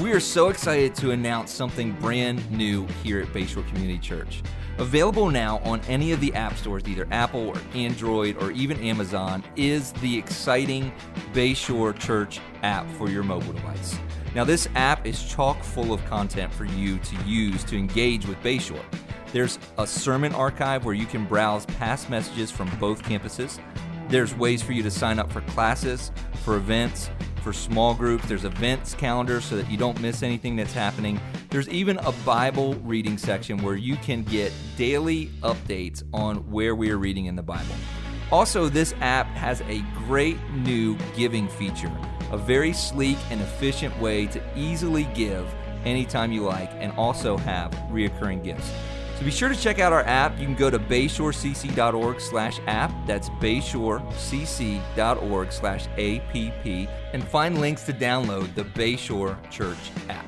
We are so excited to announce something brand new here at Bayshore Community Church. Available now on any of the app stores, either Apple or Android or even Amazon, is the exciting Bayshore Church app for your mobile device. Now, this app is chock full of content for you to use to engage with Bayshore. There's a sermon archive where you can browse past messages from both campuses. There's ways for you to sign up for classes, for events, for small groups. There's events calendar so that you don't miss anything that's happening. There's even a Bible reading section where you can get daily updates on where we are reading in the Bible. Also, this app has a great new giving feature, a very sleek and efficient way to easily give anytime you like and also have reoccurring gifts. So be sure to check out our app. You can go to bayshorecc.org slash app. That's bayshorecc.org slash app and find links to download the Bayshore Church app.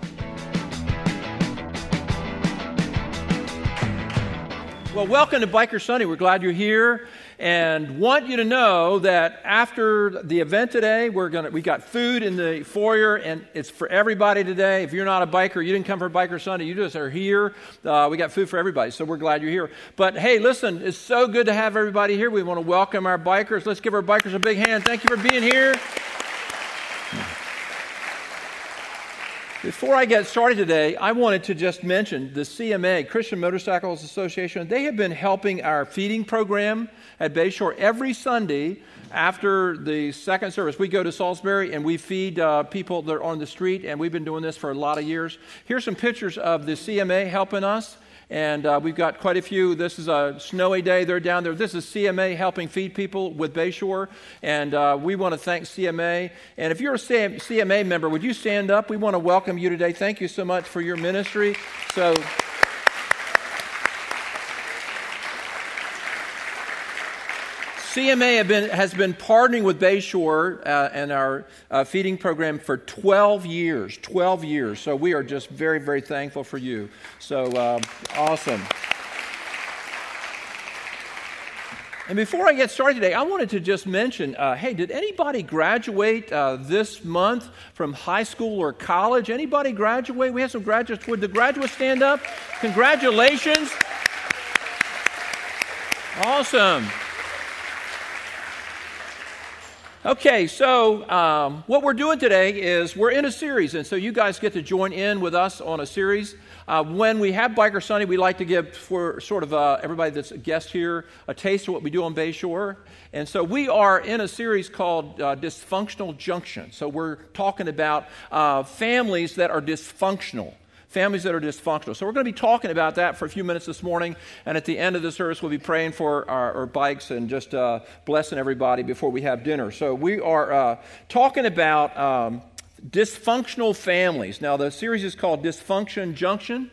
Well, welcome to Biker Sunday. We're glad you're here and want you to know that after the event today, we're gonna we got food in the foyer, and it's for everybody today. If you're not a biker, you didn't come for Biker Sunday, you just are here. Uh, we got food for everybody, so we're glad you're here. But hey, listen, it's so good to have everybody here. We want to welcome our bikers. Let's give our bikers a big hand. Thank you for being here. Before I get started today, I wanted to just mention the CMA, Christian Motorcyclists Association. They have been helping our feeding program at Bayshore every Sunday after the second service. We go to Salisbury and we feed uh, people that are on the street, and we've been doing this for a lot of years. Here's some pictures of the CMA helping us. And uh, we've got quite a few. This is a snowy day. They're down there. This is CMA helping feed people with Bayshore. And uh, we want to thank CMA. And if you're a CMA member, would you stand up? We want to welcome you today. Thank you so much for your ministry. So. CMA been, has been partnering with Bayshore uh, and our uh, feeding program for 12 years. 12 years. So we are just very, very thankful for you. So uh, awesome. And before I get started today, I wanted to just mention uh, hey, did anybody graduate uh, this month from high school or college? Anybody graduate? We have some graduates. Would the graduates stand up? Congratulations. Awesome. Okay, so um, what we're doing today is we're in a series, and so you guys get to join in with us on a series. Uh, when we have Biker Sunday, we like to give for sort of uh, everybody that's a guest here a taste of what we do on Bayshore. And so we are in a series called uh, Dysfunctional Junction. So we're talking about uh, families that are dysfunctional families that are dysfunctional. So, we're going to be talking about that for a few minutes this morning. And at the end of the service, we'll be praying for our, our bikes and just uh, blessing everybody before we have dinner. So, we are uh, talking about um, dysfunctional families. Now, the series is called Dysfunction Junction.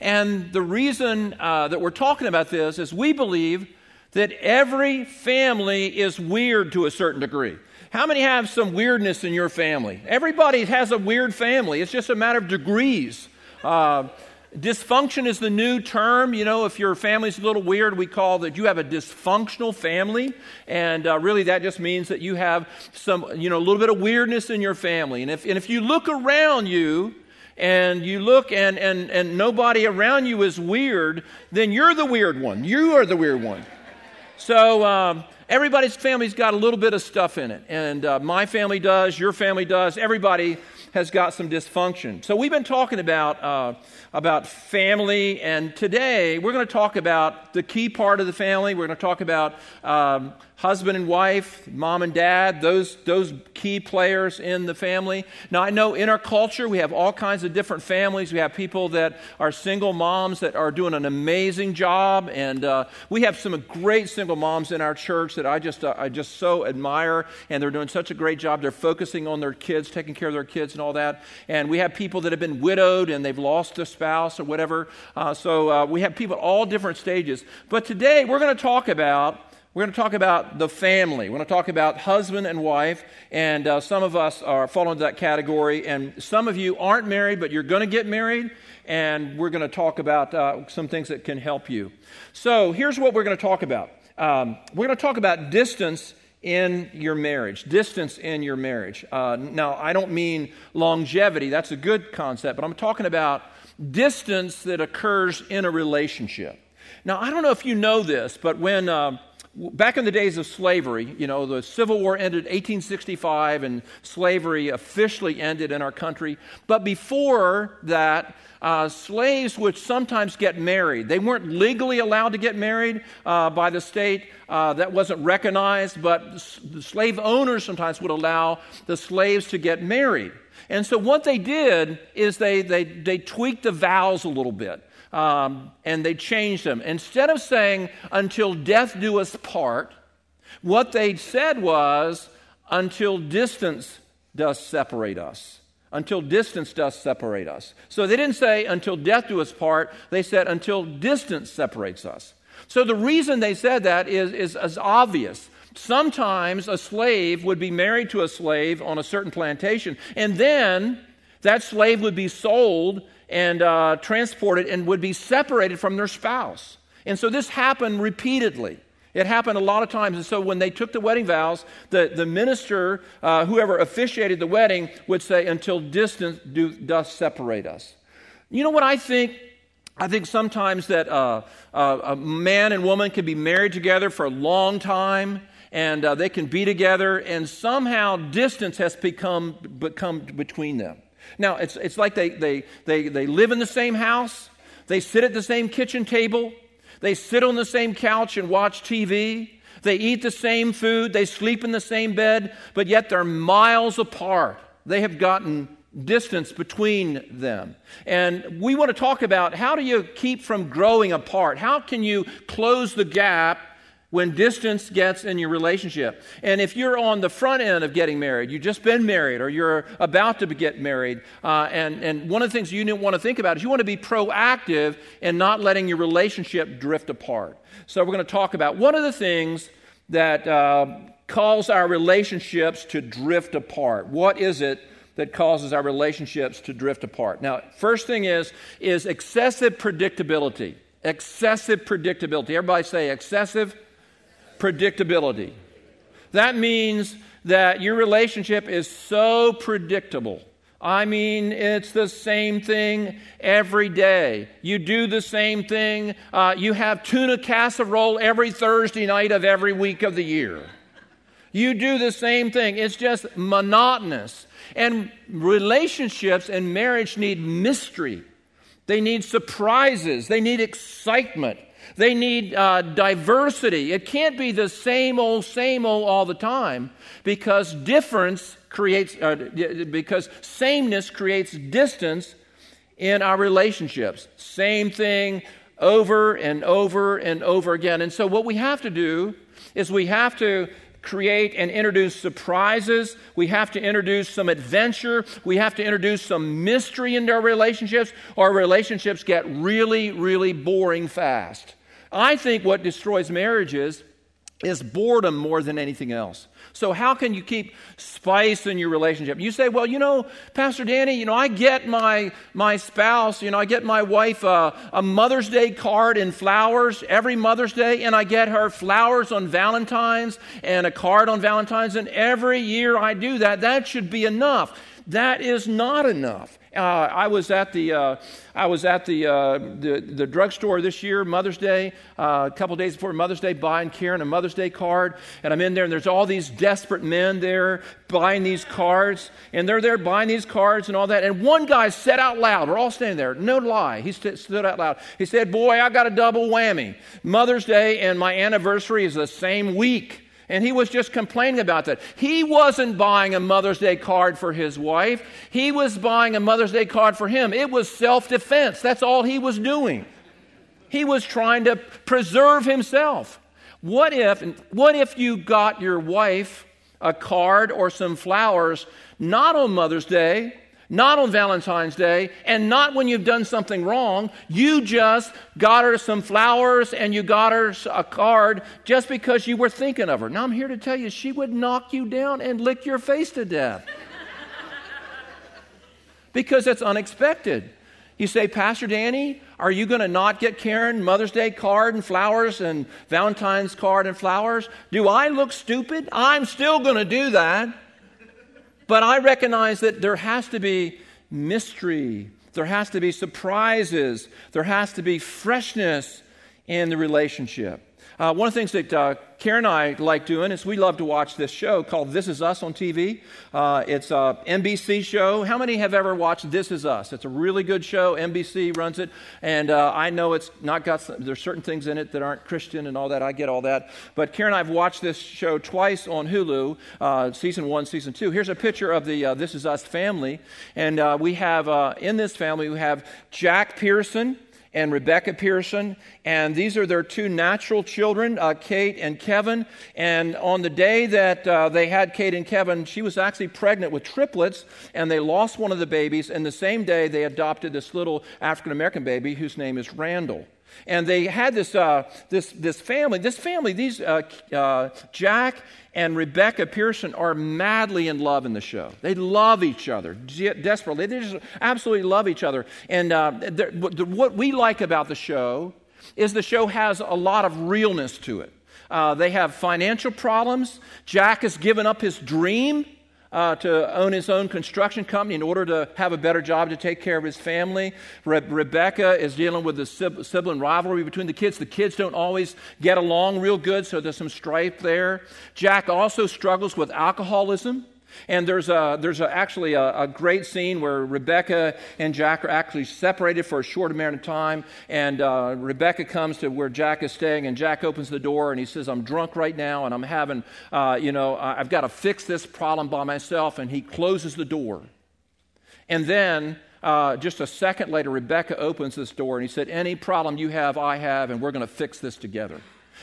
And the reason uh, that we're talking about this is we believe that every family is weird to a certain degree. How many have some weirdness in your family? Everybody has a weird family. It's just a matter of degrees. Uh, dysfunction is the new term. You know, if your family's a little weird, we call that you have a dysfunctional family. And uh, really, that just means that you have some, you know, a little bit of weirdness in your family. And if, and if you look around you, and you look and, and, and nobody around you is weird, then you're the weird one. You are the weird one. So, um, everybody's family's got a little bit of stuff in it. And uh, my family does, your family does, everybody has got some dysfunction. So we've been talking about, uh, about family, and today we're going to talk about the key part of the family. We're going to talk about um, husband and wife, mom and dad, those, those key players in the family. Now, I know in our culture we have all kinds of different families. We have people that are single moms that are doing an amazing job, and uh, we have some great single moms in our church that I just, uh, I just so admire, and they're doing such a great job. They're focusing on their kids, taking care of their kids, and all that. And we have people that have been widowed and they've lost a spouse or whatever. Uh, so uh, we have people at all different stages. But today we're going to talk about we're going to talk about the family. We're going to talk about husband and wife, and uh, some of us are fall into that category, and some of you aren't married, but you're going to get married, and we're going to talk about uh, some things that can help you. So here's what we're going to talk about. Um, we're going to talk about distance in your marriage, distance in your marriage. Uh, now, I don't mean longevity, that's a good concept, but I'm talking about distance that occurs in a relationship. Now, I don't know if you know this, but when uh, back in the days of slavery, you know, the Civil War ended 1865 and slavery officially ended in our country. But before that, uh, slaves would sometimes get married. They weren't legally allowed to get married uh, by the state, uh, that wasn't recognized, but the slave owners sometimes would allow the slaves to get married. And so what they did is they, they, they tweaked the vows a little bit. Um, and they changed them. Instead of saying, until death do us part, what they said was, until distance does separate us until distance does separate us. So they didn't say until death do us part, they said until distance separates us. So the reason they said that is, is, is obvious. Sometimes a slave would be married to a slave on a certain plantation, and then that slave would be sold and uh, transported and would be separated from their spouse. And so this happened repeatedly. It happened a lot of times. And so when they took the wedding vows, the, the minister, uh, whoever officiated the wedding, would say, Until distance do, does separate us. You know what I think? I think sometimes that uh, uh, a man and woman can be married together for a long time and uh, they can be together, and somehow distance has become, become between them. Now, it's, it's like they, they, they, they live in the same house, they sit at the same kitchen table, they sit on the same couch and watch TV. They eat the same food. They sleep in the same bed, but yet they're miles apart. They have gotten distance between them. And we want to talk about how do you keep from growing apart? How can you close the gap when distance gets in your relationship. And if you're on the front end of getting married, you've just been married or you're about to get married, uh, and, and one of the things you want to think about is you want to be proactive in not letting your relationship drift apart. So we're going to talk about one of the things that uh, cause our relationships to drift apart. What is it? that causes our relationships to drift apart. Now, first thing is is excessive predictability. Excessive predictability. Everybody say excessive predictability. That means that your relationship is so predictable. I mean, it's the same thing every day. You do the same thing. Uh, you have tuna casserole every Thursday night of every week of the year. You do the same thing. It's just monotonous. And relationships and marriage need mystery, they need surprises, they need excitement. They need uh, diversity. It can't be the same old, same old all the time because difference creates, uh, because sameness creates distance in our relationships. Same thing over and over and over again. And so, what we have to do is we have to create and introduce surprises. We have to introduce some adventure. We have to introduce some mystery into our relationships, Our relationships get really, really boring fast. I think what destroys marriages is boredom more than anything else. So, how can you keep spice in your relationship? You say, well, you know, Pastor Danny, you know, I get my, my spouse, you know, I get my wife a, a Mother's Day card and flowers every Mother's Day, and I get her flowers on Valentine's and a card on Valentine's, and every year I do that. That should be enough. That is not enough. Uh, I was at the uh, I was at the uh, the, the drugstore this year, Mother's Day, uh, a couple days before Mother's Day, buying Karen a Mother's Day card, and I'm in there, and there's all these desperate men there buying these cards, and they're there buying these cards and all that. And one guy said out loud, we're all standing there, no lie, he st- stood out loud. He said, "Boy, I got a double whammy. Mother's Day and my anniversary is the same week." And he was just complaining about that. He wasn't buying a Mother's Day card for his wife, he was buying a Mother's Day card for him. It was self defense. That's all he was doing. He was trying to preserve himself. What if, what if you got your wife a card or some flowers not on Mother's Day, not on Valentine's Day, and not when you've done something wrong. You just got her some flowers and you got her a card just because you were thinking of her. Now, I'm here to tell you, she would knock you down and lick your face to death because it's unexpected. You say, Pastor Danny, are you going to not get Karen Mother's Day card and flowers and Valentine's card and flowers? Do I look stupid? I'm still going to do that. But I recognize that there has to be mystery, there has to be surprises, there has to be freshness in the relationship. Uh, one of the things that uh, Karen and I like doing is we love to watch this show called This Is Us on TV. Uh, it's a NBC show. How many have ever watched This Is Us? It's a really good show. NBC runs it, and uh, I know it's not got some, there's certain things in it that aren't Christian and all that. I get all that, but Karen and I have watched this show twice on Hulu, uh, season one, season two. Here's a picture of the uh, This Is Us family, and we have in this family we have Jack Pearson and Rebecca Pearson. And these are their two natural children, uh, Kate and Kevin. And on the day that uh, they had Kate and Kevin, she was actually pregnant with triplets, and they lost one of the babies. And the same day, they adopted this little African American baby whose name is Randall. And they had this, uh, this, this family. This family, these uh, uh, Jack and Rebecca Pearson are madly in love in the show. They love each other desperately. They just absolutely love each other. And uh, what we like about the show is the show has a lot of realness to it. Uh, they have financial problems. Jack has given up his dream uh, to own his own construction company in order to have a better job to take care of his family. Re- Rebecca is dealing with the sibling rivalry between the kids. The kids don't always get along real good, so there's some strife there. Jack also struggles with alcoholism. And there's, a, there's a, actually a, a, great scene where Rebecca and Jack are actually separated for a short amount of time. And uh, Rebecca comes to where Jack is staying, and Jack opens the door and he says, I'm drunk right now, and I'm having, uh, you know, I've got to fix this problem by myself. And he closes the door. And then uh, just a second later, Rebecca opens this door and he said, Any problem you have, I have, and we're going to fix this together.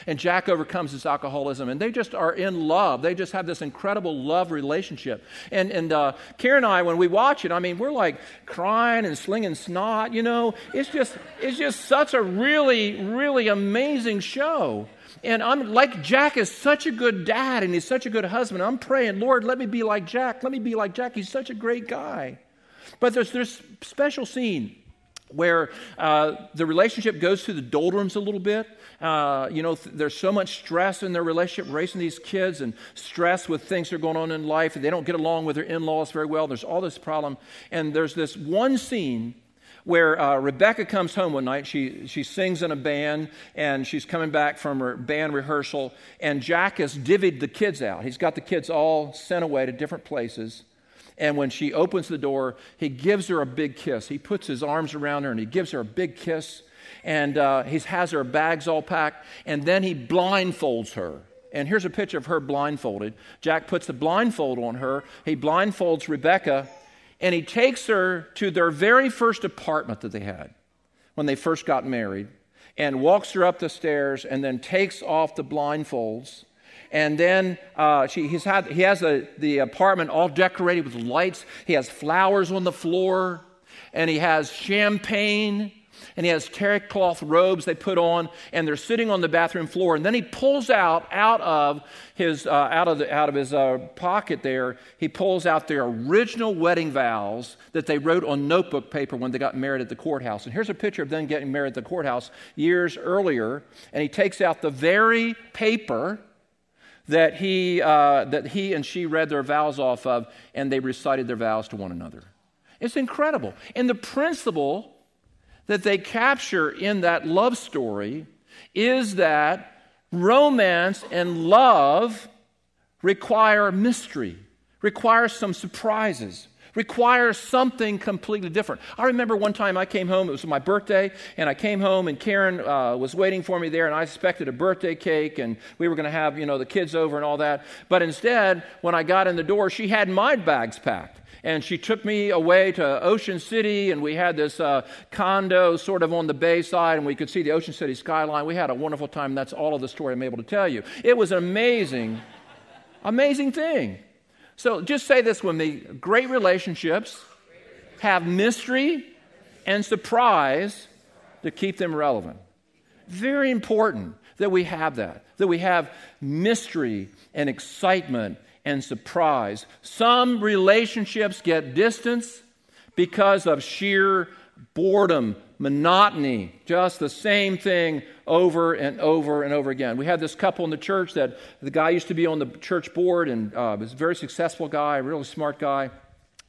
And Jack overcomes his alcoholism, and they just are in love. They just have this incredible love relationship. And, and uh, Karen and I, when we watch it, I mean, we're like crying and slinging snot, you know. It's just, it's just such a really, really amazing show. And I'm like, Jack is such a good dad, and he's such a good husband. I'm praying, Lord, let me be like Jack. Let me be like Jack. He's such a great guy. But there's this special scene where uh, the relationship goes through the doldrums a little bit. Uh, you know, th- there's so much stress in their relationship, raising these kids, and stress with things that are going on in life, and they don't get along with their in laws very well. There's all this problem. And there's this one scene where uh, Rebecca comes home one night. She, she sings in a band, and she's coming back from her band rehearsal, and Jack has divvied the kids out. He's got the kids all sent away to different places. And when she opens the door, he gives her a big kiss. He puts his arms around her and he gives her a big kiss. And uh, he has her bags all packed. And then he blindfolds her. And here's a picture of her blindfolded. Jack puts the blindfold on her. He blindfolds Rebecca. And he takes her to their very first apartment that they had when they first got married and walks her up the stairs and then takes off the blindfolds and then uh, she, had, he has a, the apartment all decorated with lights. He has flowers on the floor, and he has champagne, and he has terry cloth robes they put on, and they're sitting on the bathroom floor. And then he pulls out out of his uh, out of the, out of his uh, pocket there. He pulls out their original wedding vows that they wrote on notebook paper when they got married at the courthouse. And here's a picture of them getting married at the courthouse years earlier. And he takes out the very paper that he, uh, that he and she read their vows off of, and they recited their vows to one another. It's incredible. And the principle that they capture in that love story is that romance and love require mystery, require some surprises requires something completely different. I remember one time I came home, it was my birthday, and I came home and Karen uh, was waiting for me there, and I expected a birthday cake, and we were going to have, you know, the kids over and all that. But instead, when I got in the door, she had my bags packed and she took me away to Ocean City, and we had this uh, condo sort of on the bay side, and we could see the Ocean City skyline. We had a wonderful time. That's all of the story I'm able to tell you. It was an amazing, amazing thing. So just say this with me great relationships have mystery and surprise to keep them relevant. Very important that we have that, that we have mystery and excitement and surprise. Some relationships get distance because of sheer boredom, monotony, just the same thing over and over and over again. We had this couple in the church that the guy used to be on the church board and uh, was a very successful guy, a really smart guy.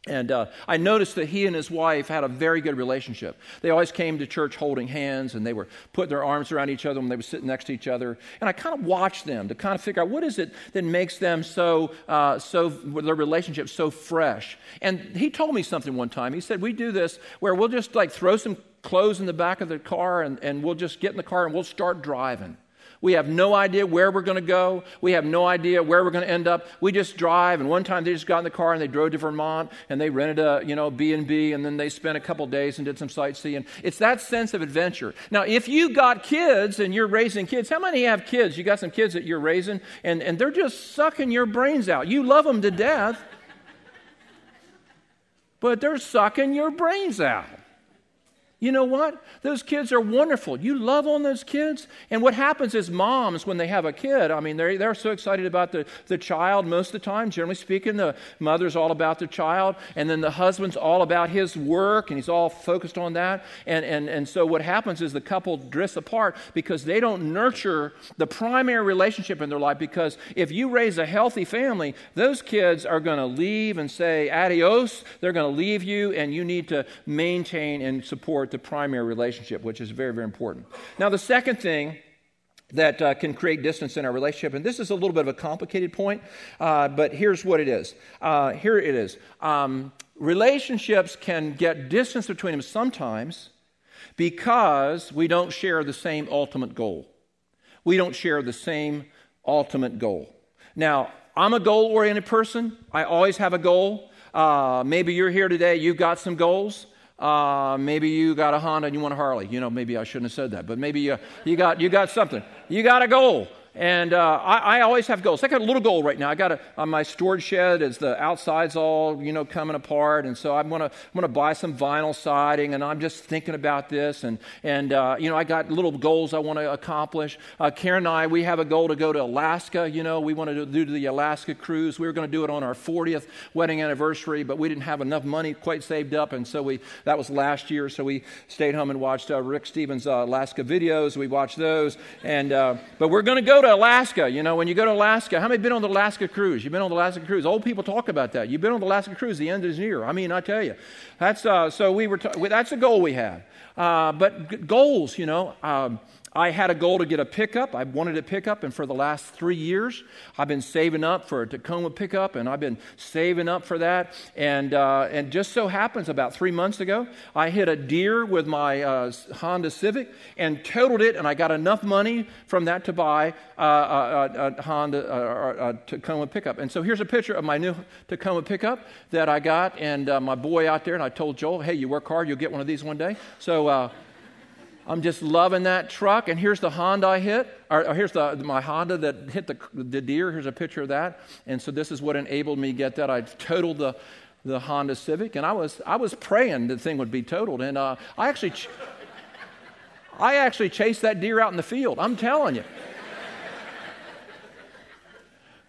And uh, I noticed that he and his wife had a very good relationship. They always came to church holding hands and they were putting their arms around each other when they were sitting next to each other. And I kind of watched them to kind of figure out what is it that makes them so, uh, so their relationship so fresh. And he told me something one time. He said, We do this where we'll just like throw some clothes in the back of the car and, and we'll just get in the car and we'll start driving. We have no idea where we're going to go. We have no idea where we're going to end up. We just drive. And one time they just got in the car and they drove to Vermont and they rented a you know B and B and then they spent a couple days and did some sightseeing. It's that sense of adventure. Now, if you got kids and you're raising kids, how many have kids? You got some kids that you're raising and, and they're just sucking your brains out. You love them to death, but they're sucking your brains out. You know what? Those kids are wonderful. You love on those kids. And what happens is moms, when they have a kid, I mean, they're, they're so excited about the, the child most of the time. Generally speaking, the mother's all about the child, and then the husband's all about his work, and he's all focused on that. And, and, and so what happens is the couple drifts apart because they don't nurture the primary relationship in their life. Because if you raise a healthy family, those kids are going to leave and say adios. They're going to leave you, and you need to maintain and support support the primary relationship, which is very, very important. Now, the second thing that uh, can create distance in our relationship. And this is a little bit of a complicated point, uh, but here's what it is. Uh, here it is. Um, relationships can get distance between them sometimes because we don't share the same ultimate goal. We don't share the same ultimate goal. Now, I'm a goal oriented person, I always have a goal. Uh, maybe you're here today, you've got some goals. Uh, maybe you got a Honda and you want a Harley. You know, maybe I shouldn't have said that, but maybe you, you, got, you got something. You got a goal. And uh, I, I, always have goals. I got a little goal right now. I got a, on my storage shed as the outside's all you know coming apart, and so I'm gonna I'm gonna buy some vinyl siding, and I'm just thinking about this, and and uh, you know I got little goals I want to accomplish. Uh, Karen and I we have a goal to go to Alaska. You know we want to do the Alaska cruise. We were going to do it on our 40th wedding anniversary, but we didn't have enough money quite saved up, and so we that was last year. So we stayed home and watched uh, Rick Stevens' uh, Alaska videos. We watched those, and uh, but we're going to go to Alaska, you know, when you go to Alaska, how many been on the Alaska cruise? You've been on the Alaska cruise. Old people talk about that. You've been on the Alaska cruise. The end is near. I mean, I tell you, that's uh, so we were. T- that's a goal we have. Uh, but g- goals, you know. Um, I had a goal to get a pickup. I wanted a pickup, and for the last three years, I've been saving up for a Tacoma pickup, and I've been saving up for that. And, uh, and just so happens, about three months ago, I hit a deer with my uh, Honda Civic and totaled it, and I got enough money from that to buy uh, a, a, Honda a, a Tacoma pickup. And so here's a picture of my new Tacoma pickup that I got, and uh, my boy out there, and I told Joel, hey, you work hard, you'll get one of these one day. So uh, I'm just loving that truck. And here's the Honda I hit, or, or here's the, my Honda that hit the, the deer. Here's a picture of that. And so this is what enabled me to get that. I totaled the, the Honda Civic, and I was, I was praying the thing would be totaled. And uh, I actually, ch- I actually chased that deer out in the field. I'm telling you.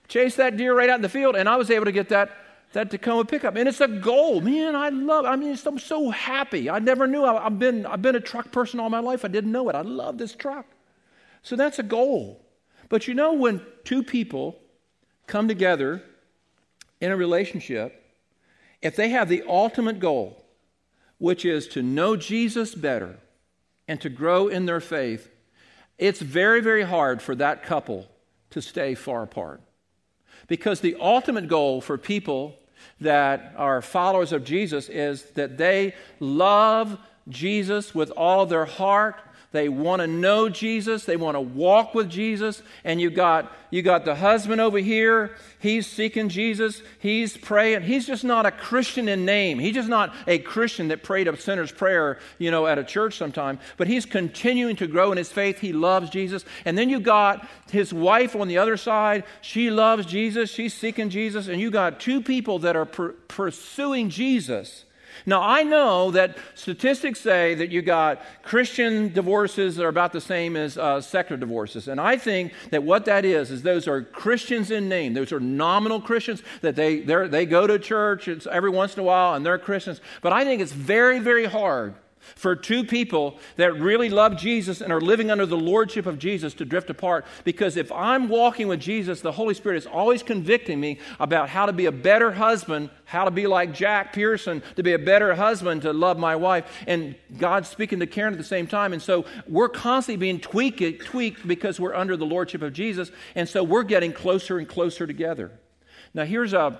chased that deer right out in the field, and I was able to get that that Tacoma pickup. And it's a goal. Man, I love I mean, I'm so happy. I never knew. I, have been, I've been a truck person all my life. I didn't know it. I love this truck. So that's a goal. But you know, when two people come together in a relationship, if they have the ultimate goal, which is to know Jesus better and to grow in their faith, it's very, very hard for that couple to stay far apart. Because the ultimate goal for people that are followers of Jesus is that they love Jesus with all their heart, they want to know Jesus. They want to walk with Jesus. And you got you got the husband over here. He's seeking Jesus. He's praying. He's just not a Christian in name. He's just not a Christian that prayed a sinner's prayer, you know, at a church sometime. But he's continuing to grow in his faith. He loves Jesus. And then you got his wife on the other side. She loves Jesus. She's seeking Jesus. And you got two people that are per- pursuing Jesus now, I know that statistics say that you got Christian divorces that are about the same as uh, secular divorces. And I think that what that is, is those are Christians in name. Those are nominal Christians that they, they go to church every once in a while and they're Christians. But I think it's very, very hard for two people that really love Jesus and are living under the lordship of Jesus to drift apart. Because if I'm walking with Jesus, the Holy Spirit is always convicting me about how to be a better husband, how to be like Jack Pearson, to be a better husband, to love my wife. And God's speaking to Karen at the same time. And so we're constantly being tweaked, tweaked because we're under the lordship of Jesus. And so we're getting closer and closer together. Now, here's a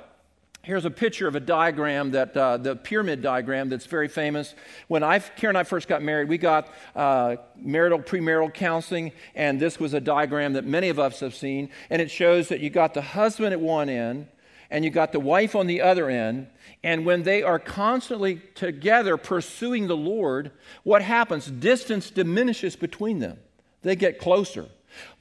Here's a picture of a diagram that uh, the pyramid diagram that's very famous. When I, Karen and I first got married, we got uh, marital premarital counseling, and this was a diagram that many of us have seen. And it shows that you got the husband at one end, and you got the wife on the other end. And when they are constantly together pursuing the Lord, what happens? Distance diminishes between them. They get closer.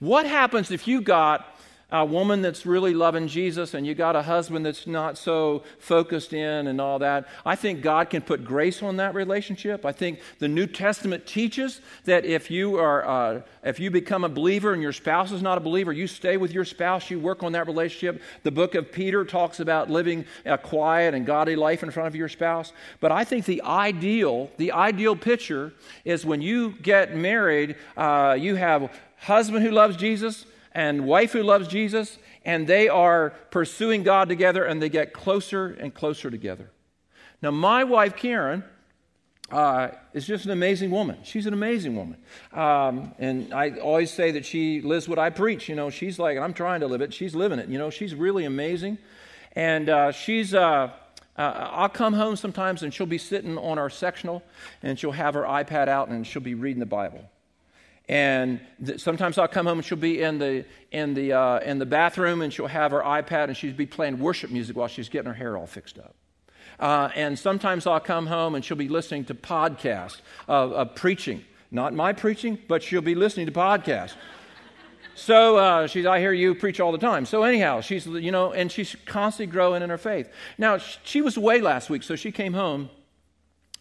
What happens if you got a woman that's really loving Jesus and you got a husband that's not so focused in and all that, I think God can put grace on that relationship. I think the New Testament teaches that if you are uh, if you become a believer and your spouse is not a believer, you stay with your spouse, you work on that relationship. The book of Peter talks about living a quiet and godly life in front of your spouse. But I think the ideal, the ideal picture is when you get married, uh, you have a husband who loves Jesus and wife who loves Jesus, and they are pursuing God together and they get closer and closer together. Now, my wife, Karen, uh, is just an amazing woman. She's an amazing woman. Um, and I always say that she lives what I preach. You know, she's like, I'm trying to live it. She's living it. You know, she's really amazing. And uh, she's, uh, uh, I'll come home sometimes and she'll be sitting on our sectional and she'll have her iPad out and she'll be reading the Bible. And th- sometimes I'll come home and she'll be in the, in, the, uh, in the bathroom and she'll have her iPad and she'll be playing worship music while she's getting her hair all fixed up. Uh, and sometimes I'll come home and she'll be listening to podcasts of, of preaching. Not my preaching, but she'll be listening to podcasts. So uh, she's, I hear you preach all the time. So anyhow, she's, you know, and she's constantly growing in her faith. Now, she was away last week, so she came home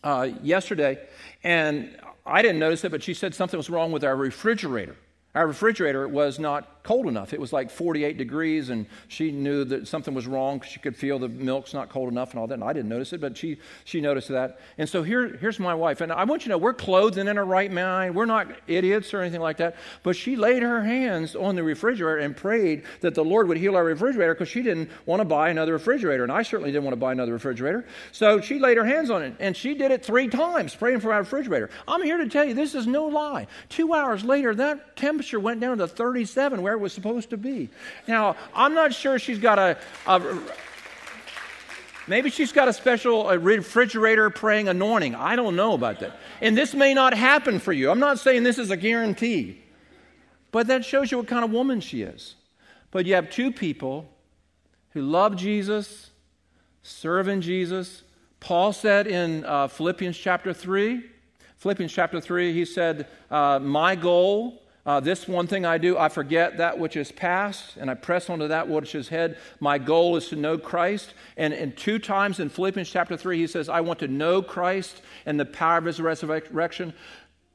uh, yesterday, and I didn't notice it, but she said something was wrong with our refrigerator. Our refrigerator was not cold enough. It was like 48 degrees, and she knew that something was wrong. She could feel the milk's not cold enough and all that. And I didn't notice it, but she, she noticed that. And so here, here's my wife. And I want you to know we're clothed and in our right mind. We're not idiots or anything like that. But she laid her hands on the refrigerator and prayed that the Lord would heal our refrigerator because she didn't want to buy another refrigerator. And I certainly didn't want to buy another refrigerator. So she laid her hands on it, and she did it three times, praying for our refrigerator. I'm here to tell you this is no lie. Two hours later, that temperature went down to 37 where was supposed to be. Now, I'm not sure she's got a, a Maybe she's got a special refrigerator praying anointing. I don't know about that. And this may not happen for you. I'm not saying this is a guarantee. But that shows you what kind of woman she is. But you have two people who love Jesus, serving Jesus. Paul said in uh, Philippians chapter 3, Philippians chapter 3, he said, uh, My goal uh, this one thing I do, I forget that which is past, and I press onto that which is ahead. My goal is to know Christ. And, and two times in Philippians chapter 3, he says, I want to know Christ and the power of his resurrection.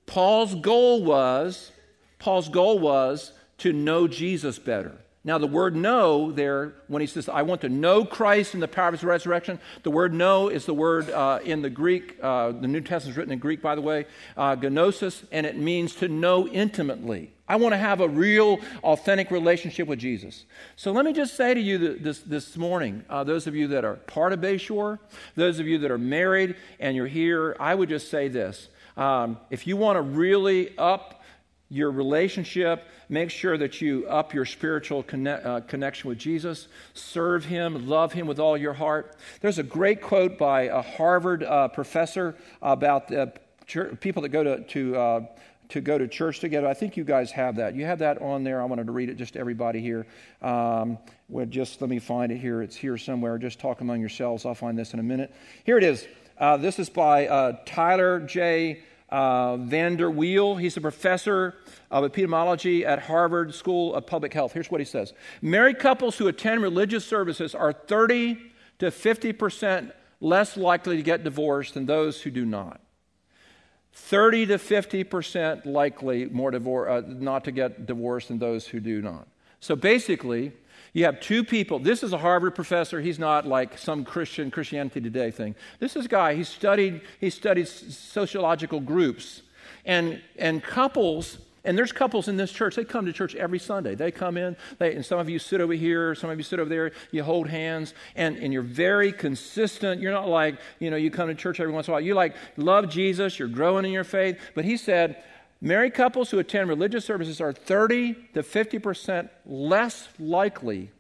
Paul's goal was, Paul's goal was to know Jesus better. Now, the word know there, when he says, I want to know Christ in the power of his resurrection, the word know is the word uh, in the Greek, uh, the New Testament is written in Greek, by the way, uh, gnosis, and it means to know intimately. I want to have a real, authentic relationship with Jesus. So let me just say to you this, this morning, uh, those of you that are part of Bayshore, those of you that are married and you're here, I would just say this. Um, if you want to really up your relationship. Make sure that you up your spiritual conne- uh, connection with Jesus. Serve Him, love Him with all your heart. There's a great quote by a Harvard uh, professor about uh, people that go to, to, uh, to go to church together. I think you guys have that. You have that on there. I wanted to read it just to everybody here. Um, well, just let me find it here. It's here somewhere. Just talk among yourselves. I'll find this in a minute. Here it is. Uh, this is by uh, Tyler J uh, VanderWeele. He's a professor of epidemiology at Harvard School of Public Health. Here's what he says Married couples who attend religious services are 30 to 50 percent less likely to get divorced than those who do not. 30 to 50 percent likely more divor- uh, not to get divorced than those who do not. So basically, you have two people. This is a Harvard professor. He's not like some Christian Christianity Today thing. This is a guy. He studied. He studied sociological groups, and and couples. And there's couples in this church. They come to church every Sunday. They come in. They, and some of you sit over here. Some of you sit over there. You hold hands, and and you're very consistent. You're not like you know you come to church every once in a while. You like love Jesus. You're growing in your faith. But he said Married couples who attend religious services are 30 to 50% less likely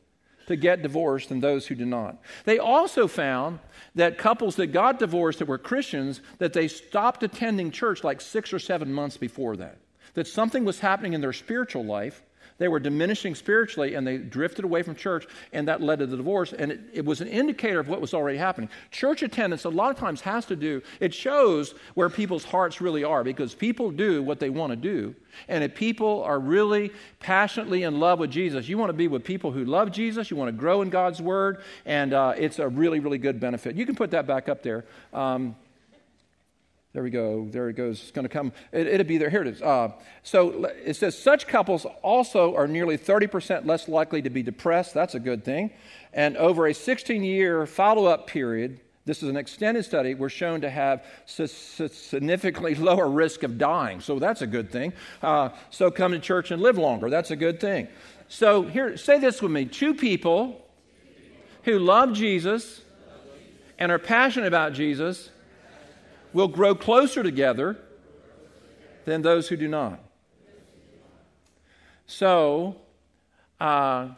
to get divorced than those who do not. They also found that couples that got divorced that were Christians that they stopped attending church like 6 or 7 months before that. That something was happening in their spiritual life they were diminishing spiritually and they drifted away from church, and that led to the divorce. And it, it, was an indicator of what was already happening. Church attendance, a lot of times, has to do, it shows where people's hearts really are because people do what they want to do. And if people are really passionately in love with Jesus, you want to be with people who love Jesus, you want to grow in God's Word, and uh, it's a really, really good benefit. You can put that back up there. Um, there we go. There it goes. It's going to come. It, will be there. Here it is. Uh, so it says such couples also are nearly 30% less likely to be depressed. That's a good thing. And over a 16 year follow up period, this is an extended study, we're shown to have significantly lower risk of dying. So that's a good thing. Uh, so come to church and live longer. That's a good thing. So here, say this with me two people who love Jesus and are passionate about Jesus will grow closer together than those who do not. So, uh,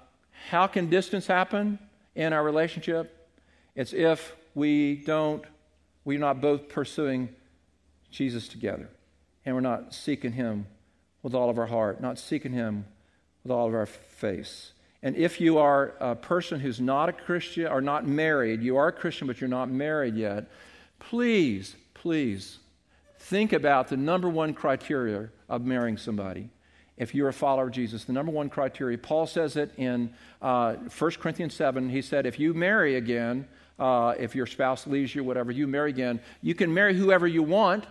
how can distance happen in our relationship? It's if we don't, we're not both pursuing Jesus together and we're not seeking Him with all of our heart, not seeking Him with all of our face. And if you are a person who's not a Christian or not married, you are a Christian but you're not married yet, please please think about the number one criteria of marrying somebody. If you're a follower of Jesus, the number one criteria, Paul says it in uh, 1 Corinthians 7. He said, if you marry again, uh, if your spouse leaves you, whatever, you marry again, you can marry whoever you want,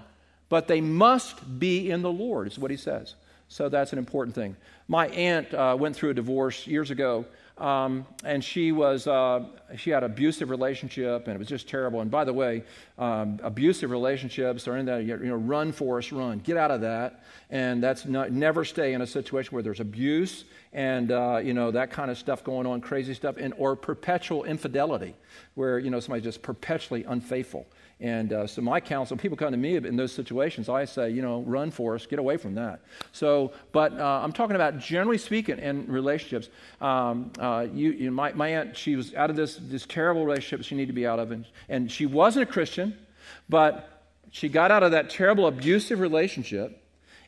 but they must be in the Lord, is what he says. So that's an important thing. My aunt uh, went through a divorce years ago, um, and she was uh, she had abusive relationship, and it was just terrible. And by the way, um, abusive relationships are in that you know run Forrest run, get out of that, and that's not, never stay in a situation where there's abuse and uh, you know that kind of stuff going on, crazy stuff, and or perpetual infidelity, where you know somebody's just perpetually unfaithful. And uh, so my counsel, people come to me in those situations, I say, you know, run Forrest, get away from that. So, but uh, I'm talking about generally speaking in relationships. Um, uh, you, you my, my aunt, she was out of this, this terrible relationship she needed to be out of, and, and she wasn't a Christian, but she got out of that terrible abusive relationship.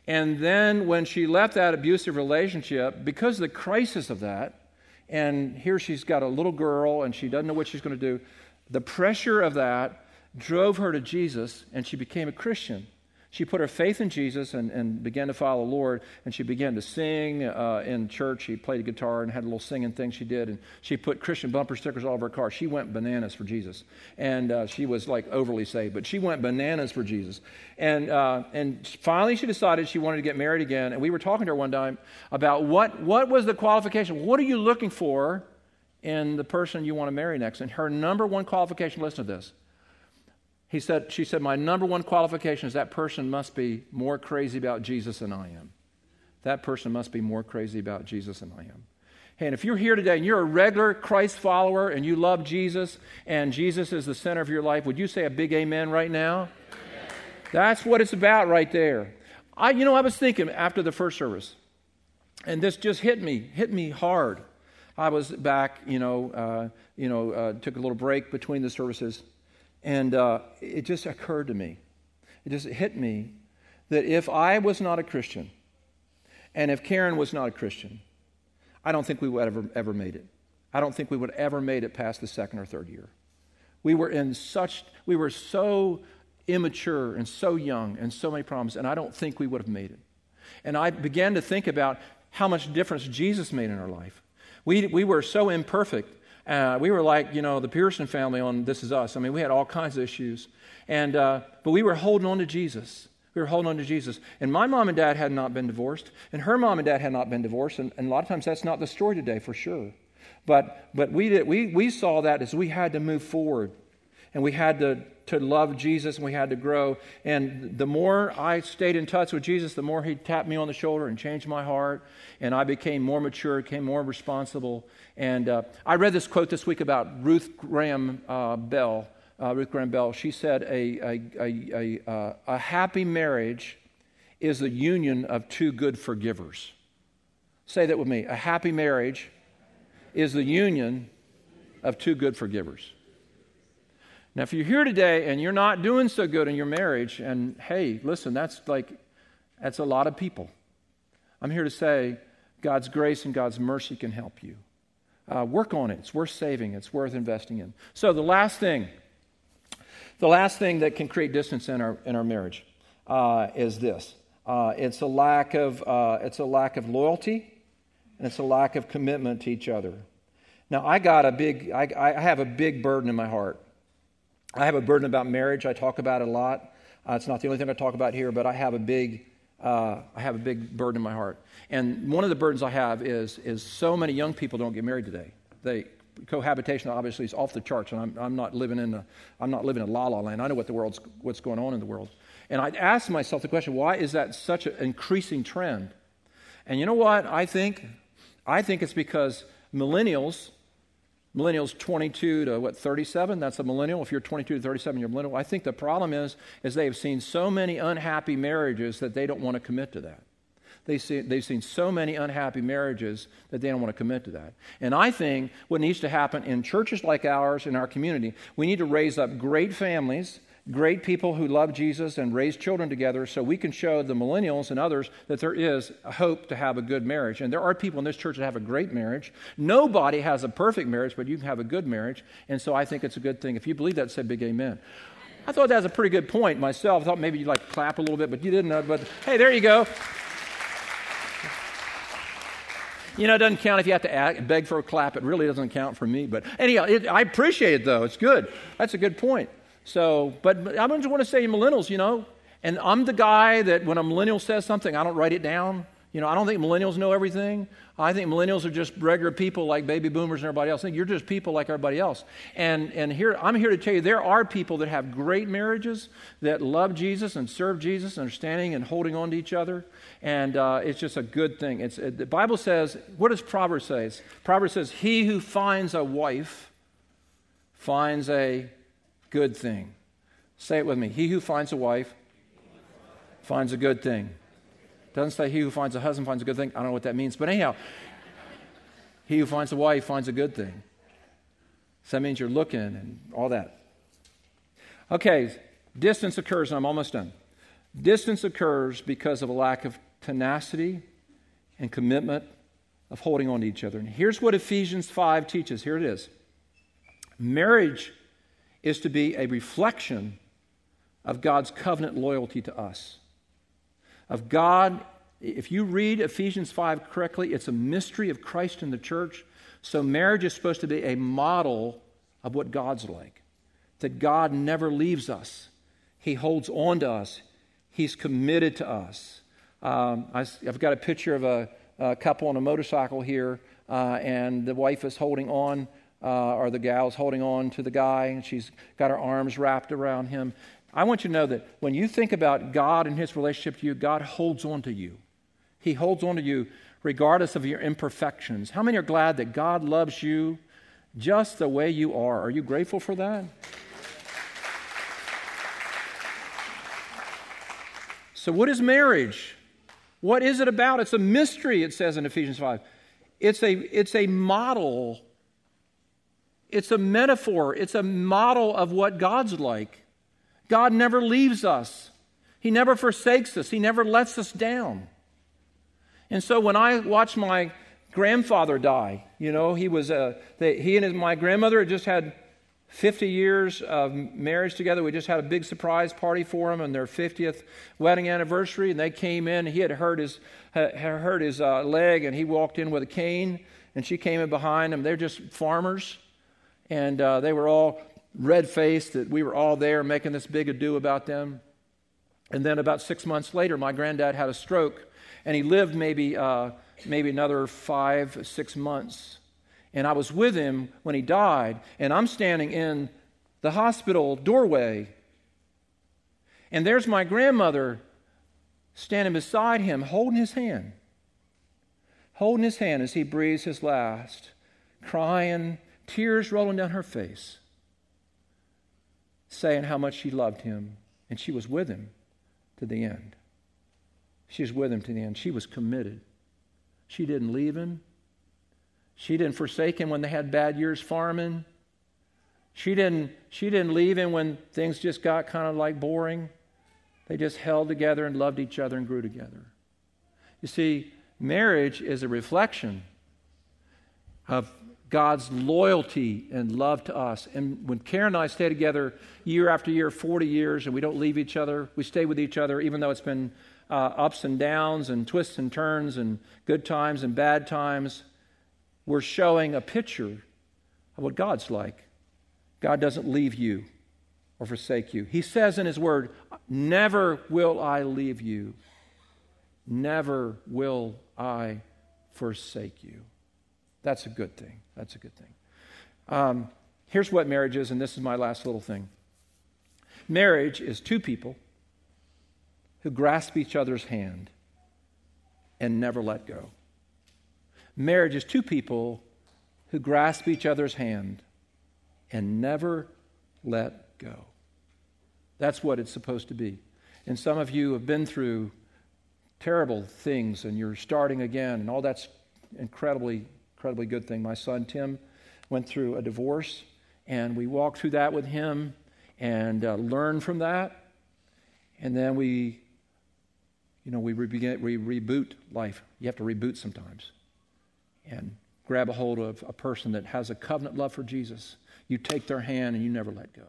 And then when she left that abusive relationship, because of the crisis of that, and here she's got a little girl and she doesn't know what she's going to do, the pressure of that drove her to Jesus, and she became a Christian. She put her faith in Jesus and, and began to follow the Lord, and she began to sing uh, in church. She played a guitar and had a little singing thing she did, and she put Christian bumper stickers all over her car. She went bananas for Jesus, and uh, she was like overly saved, but she went bananas for Jesus. And, uh, and finally, she decided she wanted to get married again, and we were talking to her one time about what, what was the qualification? What are you looking for in the person you want to marry next? And her number one qualification, listen to this he said, she said, My number one qualification is that person must be more crazy about Jesus than I am. That person must be more crazy about Jesus than I am. Hey, and if you're here today and you're a regular Christ follower and you love Jesus and Jesus is the center of your life, would you say a big amen right now? That's what it's about right there. I, you know, I was thinking after the first service, and this just hit me, hit me hard. I was back, you know, uh, you know, uh, took a little break between the services, and uh, it just occurred to me, it just hit me that if I was not a Christian, and if Karen was not a Christian, I don't think we would ever ever made it. I don't think we would ever made it past the second or third year. We were in such, we were so immature and so young and so many problems, and I don't think we would have made it. And I began to think about how much difference Jesus made in our life. We, we were so imperfect uh, we were like, you know, the Pearson family on This Is Us. I mean, we had all kinds of issues. And, uh, but we were holding on to Jesus. We were holding on to Jesus. And my mom and dad had not been divorced, and her mom and dad had not been divorced. And, and a lot of times that's not the story today, for sure. But, but we, did, we, we saw that as we had to move forward and we had to, to love Jesus and we had to grow. And the more I stayed in touch with Jesus, the more he tapped me on the shoulder and changed my heart. And I became more mature, became more responsible. And uh, I read this quote this week about Ruth Graham uh, Bell. Uh, Ruth Graham Bell. She said, a, a, a, a, uh, a happy marriage is the union of two good forgivers. Say that with me. A happy marriage is the union of two good forgivers. Now, if you're here today and you're not doing so good in your marriage, and hey, listen, that's like, that's a lot of people. I'm here to say God's grace and God's mercy can help you. Uh, work on it. It's worth saving, it's worth investing in. So, the last thing, the last thing that can create distance in our, in our marriage uh, is this uh, it's, a lack of, uh, it's a lack of loyalty and it's a lack of commitment to each other. Now, I got a big, I, I have a big burden in my heart. I have a burden about marriage. I talk about it a lot. Uh, it's not the only thing I talk about here, but I have a big, uh, I have a big burden in my heart. And one of the burdens I have is, is so many young people don't get married today. They, cohabitation obviously is off the charts, and I'm, I'm not living in a, I'm not living in la la land. I know what the world's, what's going on in the world. And I asked myself the question, why is that such an increasing trend? And you know what? I think I think it's because millennials, millennials 22 to what 37, that's a millennial. If you're 22 to 37, you're a millennial. I think the problem is is they have seen so many unhappy marriages that they don't want to commit to that. They see, they've seen so many unhappy marriages that they don't want to commit to that. And I think what needs to happen in churches like ours, in our community, we need to raise up great families great people who love Jesus and raise children together so we can show the millennials and others that there is a hope to have a good marriage. And there are people in this church that have a great marriage. Nobody has a perfect marriage, but you can have a good marriage. And so I think it's a good thing. If you believe that, say big amen. I thought that was a pretty good point myself. I thought maybe you'd like to clap a little bit, but you didn't. Uh, but hey, there you go. You know, it doesn't count if you have to beg for a clap. It really doesn't count for me. But anyhow, it, I appreciate it, though. It's good. That's a good point. So, but I just want to say millennials, you know, and I'm the guy that when a millennial says something, I don't write it down. You know, I don't think millennials know everything. I think millennials are just regular people like baby boomers and everybody else. I think you're just people like everybody else. And, and here, I'm here to tell you there are people that have great marriages that love Jesus and serve Jesus understanding and holding on to each other. And uh, it's just a good thing. It's, it, the Bible says, what does Proverbs say? Proverbs says, He who finds a wife finds a good thing. Say it with me. He who finds a wife finds a good thing. Doesn't say he who finds a husband finds a good thing. I don't know what that means. But anyhow, he who finds a wife finds a good thing. So that means you're looking and all that. Okay, distance occurs, and I'm almost done. Distance occurs because of a lack of tenacity and commitment of holding on to each other. And here's what Ephesians 5 teaches. Here it is. Marriage is to be a reflection of God's covenant loyalty to us. Of God, if you read Ephesians 5 correctly, it's a mystery of Christ in the church. So marriage is supposed to be a model of what God's like. That God never leaves us, He holds on to us, He's committed to us. Um, I, have got a picture of a, a couple on a motorcycle here, uh, and the wife is holding on uh, or the gal's holding on to the guy and she's got her arms wrapped around him. I want you to know that when you think about God and his relationship to you, God holds on to you. He holds on to you regardless of your imperfections. How many are glad that God loves you just the way you are? Are you grateful for that? So, what is marriage? What is it about? It's a mystery, it says in Ephesians 5. It's a, it's a model it's a metaphor, it's a model of what God's like. God never leaves us, He never forsakes us, He never lets us down. And so when I watched my grandfather die, you know, he was uh, they, he and his, my grandmother had just had 50 years of marriage together. We just had a big surprise party for them on their 50th wedding anniversary, and they came in. He had hurt his had hurt his uh, leg, and he walked in with a cane, and she came in behind him. They're just farmers, and uh, they were all red faced that we were all there making this big ado about them. And then about six months later, my granddad had a stroke, and he lived maybe, uh, maybe another five, six months. And I was with him when he died, and I'm standing in the hospital doorway. And there's my grandmother standing beside him, holding his hand, holding his hand as he breathes his last, crying, tears rolling down her face, saying how much she loved him, and she was with him to the end. She was with him to the end. She was committed. She didn't leave him. She didn't forsake him when they had bad years farming. She didn't, she didn't leave him when things just got kind of like boring. They just held together and loved each other and grew together. You see, marriage is a reflection of God's loyalty and love to us. And when Karen and I stay together year after year, 40 years, and we don't leave each other, we stay with each other, even though it's been uh, ups and downs and twists and turns and good times and bad times, we're showing a picture of what God's like. God doesn't leave you or forsake you. He says in His Word, Never will I leave you, never will I forsake you. That's a good thing. That's a good thing. Um, here's what marriage is, and this is my last little thing. Marriage is two people who grasp each other's hand and never let go. Marriage is two people who grasp each other's hand and never let go. That's what it's supposed to be. And some of you have been through terrible things and you're starting again, and all that's incredibly, incredibly good thing. My son Tim went through a divorce, and we walked through that with him and uh, learned from that. And then we, you know, we, re- we reboot life. You have to reboot sometimes and grab a hold of a person that has a covenant love for Jesus. You take their hand and you never let go.